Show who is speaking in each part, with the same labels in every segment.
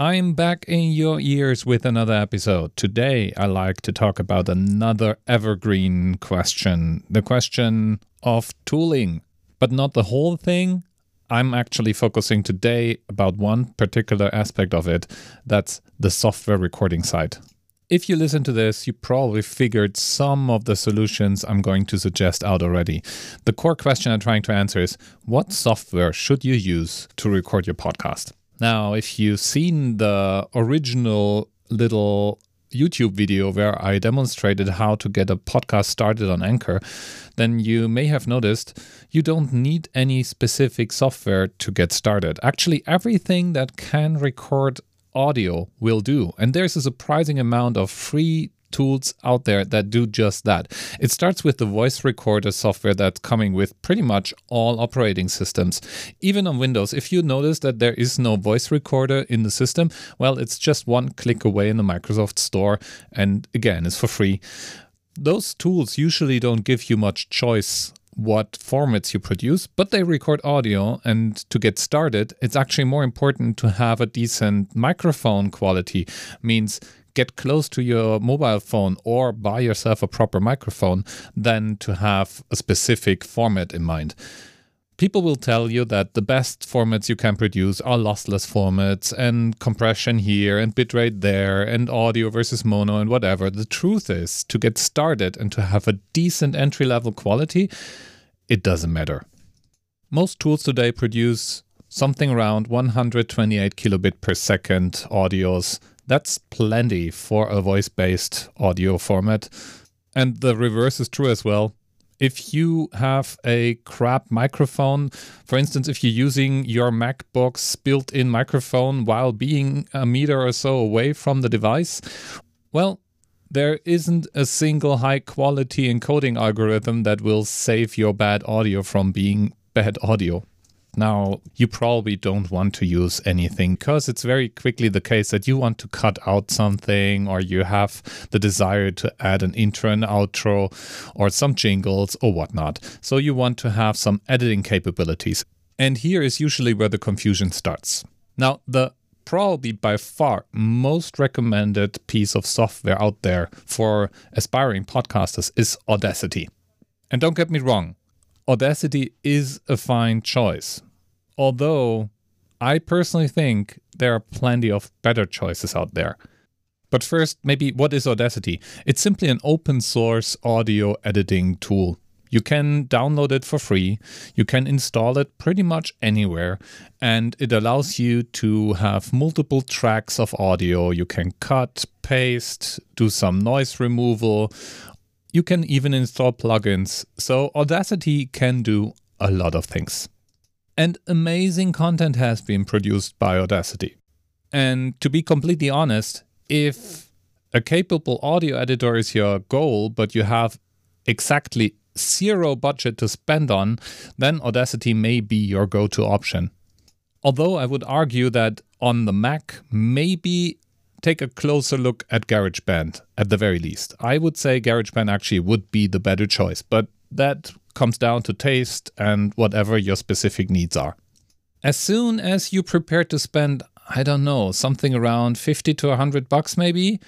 Speaker 1: I'm back in your ears with another episode. Today, I like to talk about another evergreen question the question of tooling, but not the whole thing. I'm actually focusing today about one particular aspect of it that's the software recording side. If you listen to this, you probably figured some of the solutions I'm going to suggest out already. The core question I'm trying to answer is what software should you use to record your podcast? Now, if you've seen the original little YouTube video where I demonstrated how to get a podcast started on Anchor, then you may have noticed you don't need any specific software to get started. Actually, everything that can record audio will do. And there's a surprising amount of free tools out there that do just that. It starts with the voice recorder software that's coming with pretty much all operating systems. Even on Windows, if you notice that there is no voice recorder in the system, well, it's just one click away in the Microsoft Store, and again, it's for free. Those tools usually don't give you much choice what formats you produce, but they record audio. And to get started, it's actually more important to have a decent microphone quality. Means get close to your mobile phone or buy yourself a proper microphone than to have a specific format in mind. People will tell you that the best formats you can produce are lossless formats and compression here and bitrate there and audio versus mono and whatever. The truth is, to get started and to have a decent entry level quality, it doesn't matter. Most tools today produce something around 128 kilobit per second audios. That's plenty for a voice based audio format. And the reverse is true as well if you have a crap microphone, for instance, if you're using your MacBook's built in microphone while being a meter or so away from the device, well, there isn't a single high quality encoding algorithm that will save your bad audio from being bad audio. Now, you probably don't want to use anything because it's very quickly the case that you want to cut out something or you have the desire to add an intro and outro or some jingles or whatnot. So you want to have some editing capabilities. And here is usually where the confusion starts. Now, the probably by far most recommended piece of software out there for aspiring podcasters is Audacity. And don't get me wrong, Audacity is a fine choice. Although I personally think there are plenty of better choices out there. But first, maybe what is Audacity? It's simply an open source audio editing tool. You can download it for free. You can install it pretty much anywhere, and it allows you to have multiple tracks of audio. You can cut, paste, do some noise removal, you can even install plugins, so Audacity can do a lot of things. And amazing content has been produced by Audacity. And to be completely honest, if a capable audio editor is your goal, but you have exactly zero budget to spend on, then Audacity may be your go to option. Although I would argue that on the Mac, maybe take a closer look at GarageBand at the very least. I would say GarageBand actually would be the better choice, but that comes down to taste and whatever your specific needs are. As soon as you prepare to spend, I don't know, something around 50 to 100 bucks maybe,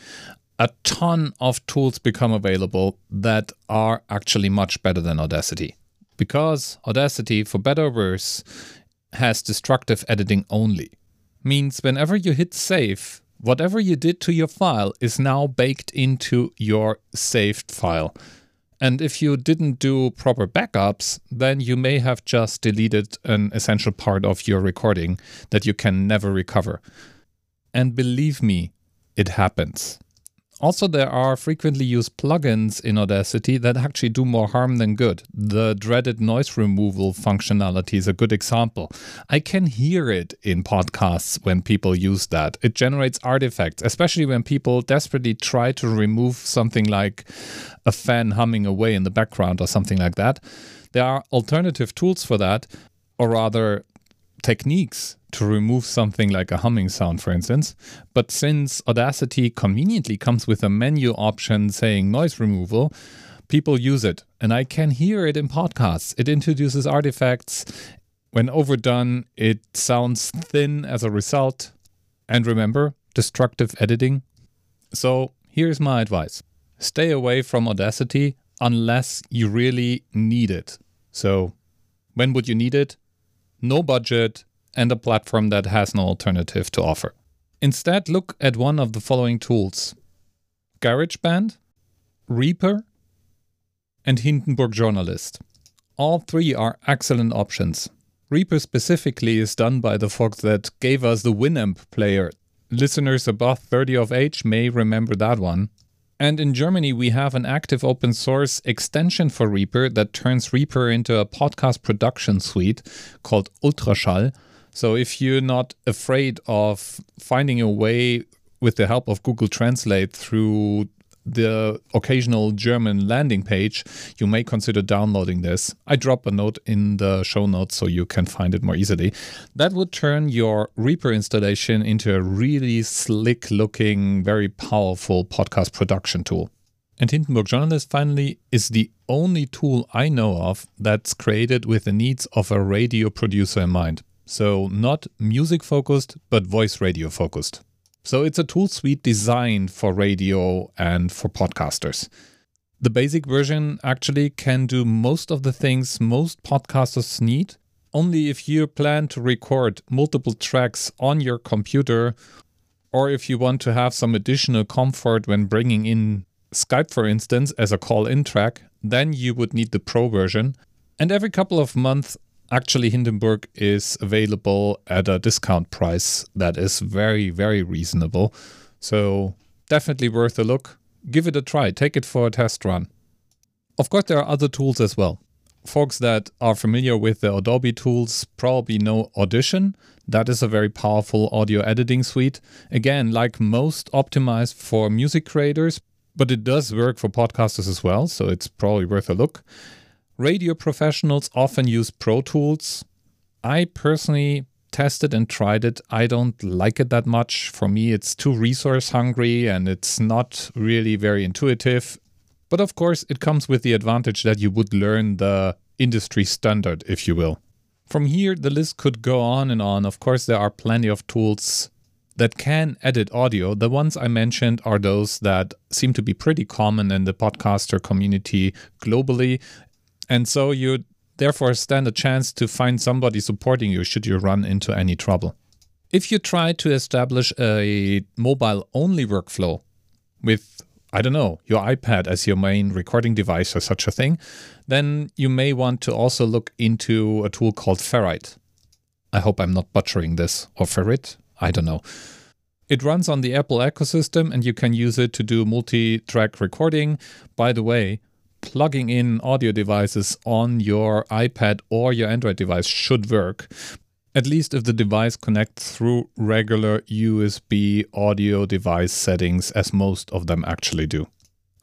Speaker 1: a ton of tools become available that are actually much better than Audacity. Because Audacity, for better or worse, has destructive editing only. Means whenever you hit save, whatever you did to your file is now baked into your saved file. And if you didn't do proper backups, then you may have just deleted an essential part of your recording that you can never recover. And believe me, it happens. Also, there are frequently used plugins in Audacity that actually do more harm than good. The dreaded noise removal functionality is a good example. I can hear it in podcasts when people use that. It generates artifacts, especially when people desperately try to remove something like a fan humming away in the background or something like that. There are alternative tools for that, or rather, techniques to remove something like a humming sound, for instance. But since Audacity conveniently comes with a menu option saying noise removal, people use it. And I can hear it in podcasts. It introduces artifacts. When overdone, it sounds thin as a result. And remember, destructive editing? So here's my advice stay away from Audacity unless you really need it. So, when would you need it? No budget and a platform that has no alternative to offer. Instead, look at one of the following tools GarageBand, Reaper, and Hindenburg Journalist. All three are excellent options. Reaper specifically is done by the folks that gave us the Winamp player. Listeners above 30 of age may remember that one. And in Germany, we have an active open source extension for Reaper that turns Reaper into a podcast production suite called Ultraschall. So if you're not afraid of finding a way with the help of Google Translate through the occasional German landing page, you may consider downloading this. I drop a note in the show notes so you can find it more easily. That would turn your Reaper installation into a really slick looking, very powerful podcast production tool. And Hindenburg Journalist finally is the only tool I know of that's created with the needs of a radio producer in mind. So, not music focused, but voice radio focused. So it's a tool suite designed for radio and for podcasters. The basic version actually can do most of the things most podcasters need. Only if you plan to record multiple tracks on your computer, or if you want to have some additional comfort when bringing in Skype, for instance, as a call in track, then you would need the Pro version. And every couple of months, Actually, Hindenburg is available at a discount price that is very, very reasonable. So, definitely worth a look. Give it a try, take it for a test run. Of course, there are other tools as well. Folks that are familiar with the Adobe tools probably know Audition. That is a very powerful audio editing suite. Again, like most, optimized for music creators, but it does work for podcasters as well, so it's probably worth a look. Radio professionals often use Pro Tools. I personally tested and tried it. I don't like it that much. For me, it's too resource hungry and it's not really very intuitive. But of course, it comes with the advantage that you would learn the industry standard, if you will. From here, the list could go on and on. Of course, there are plenty of tools that can edit audio. The ones I mentioned are those that seem to be pretty common in the podcaster community globally. And so you therefore stand a chance to find somebody supporting you should you run into any trouble. If you try to establish a mobile only workflow with, I don't know, your iPad as your main recording device or such a thing, then you may want to also look into a tool called Ferrite. I hope I'm not butchering this, or Ferrite, I don't know. It runs on the Apple ecosystem and you can use it to do multi track recording. By the way, plugging in audio devices on your iPad or your Android device should work. At least if the device connects through regular USB audio device settings, as most of them actually do.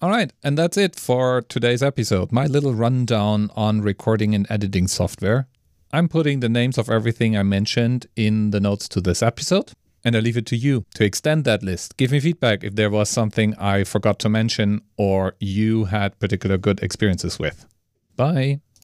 Speaker 1: All right, and that's it for today's episode. My little rundown on recording and editing software. I'm putting the names of everything I mentioned in the notes to this episode. And I leave it to you to extend that list. Give me feedback if there was something I forgot to mention or you had particular good experiences with. Bye.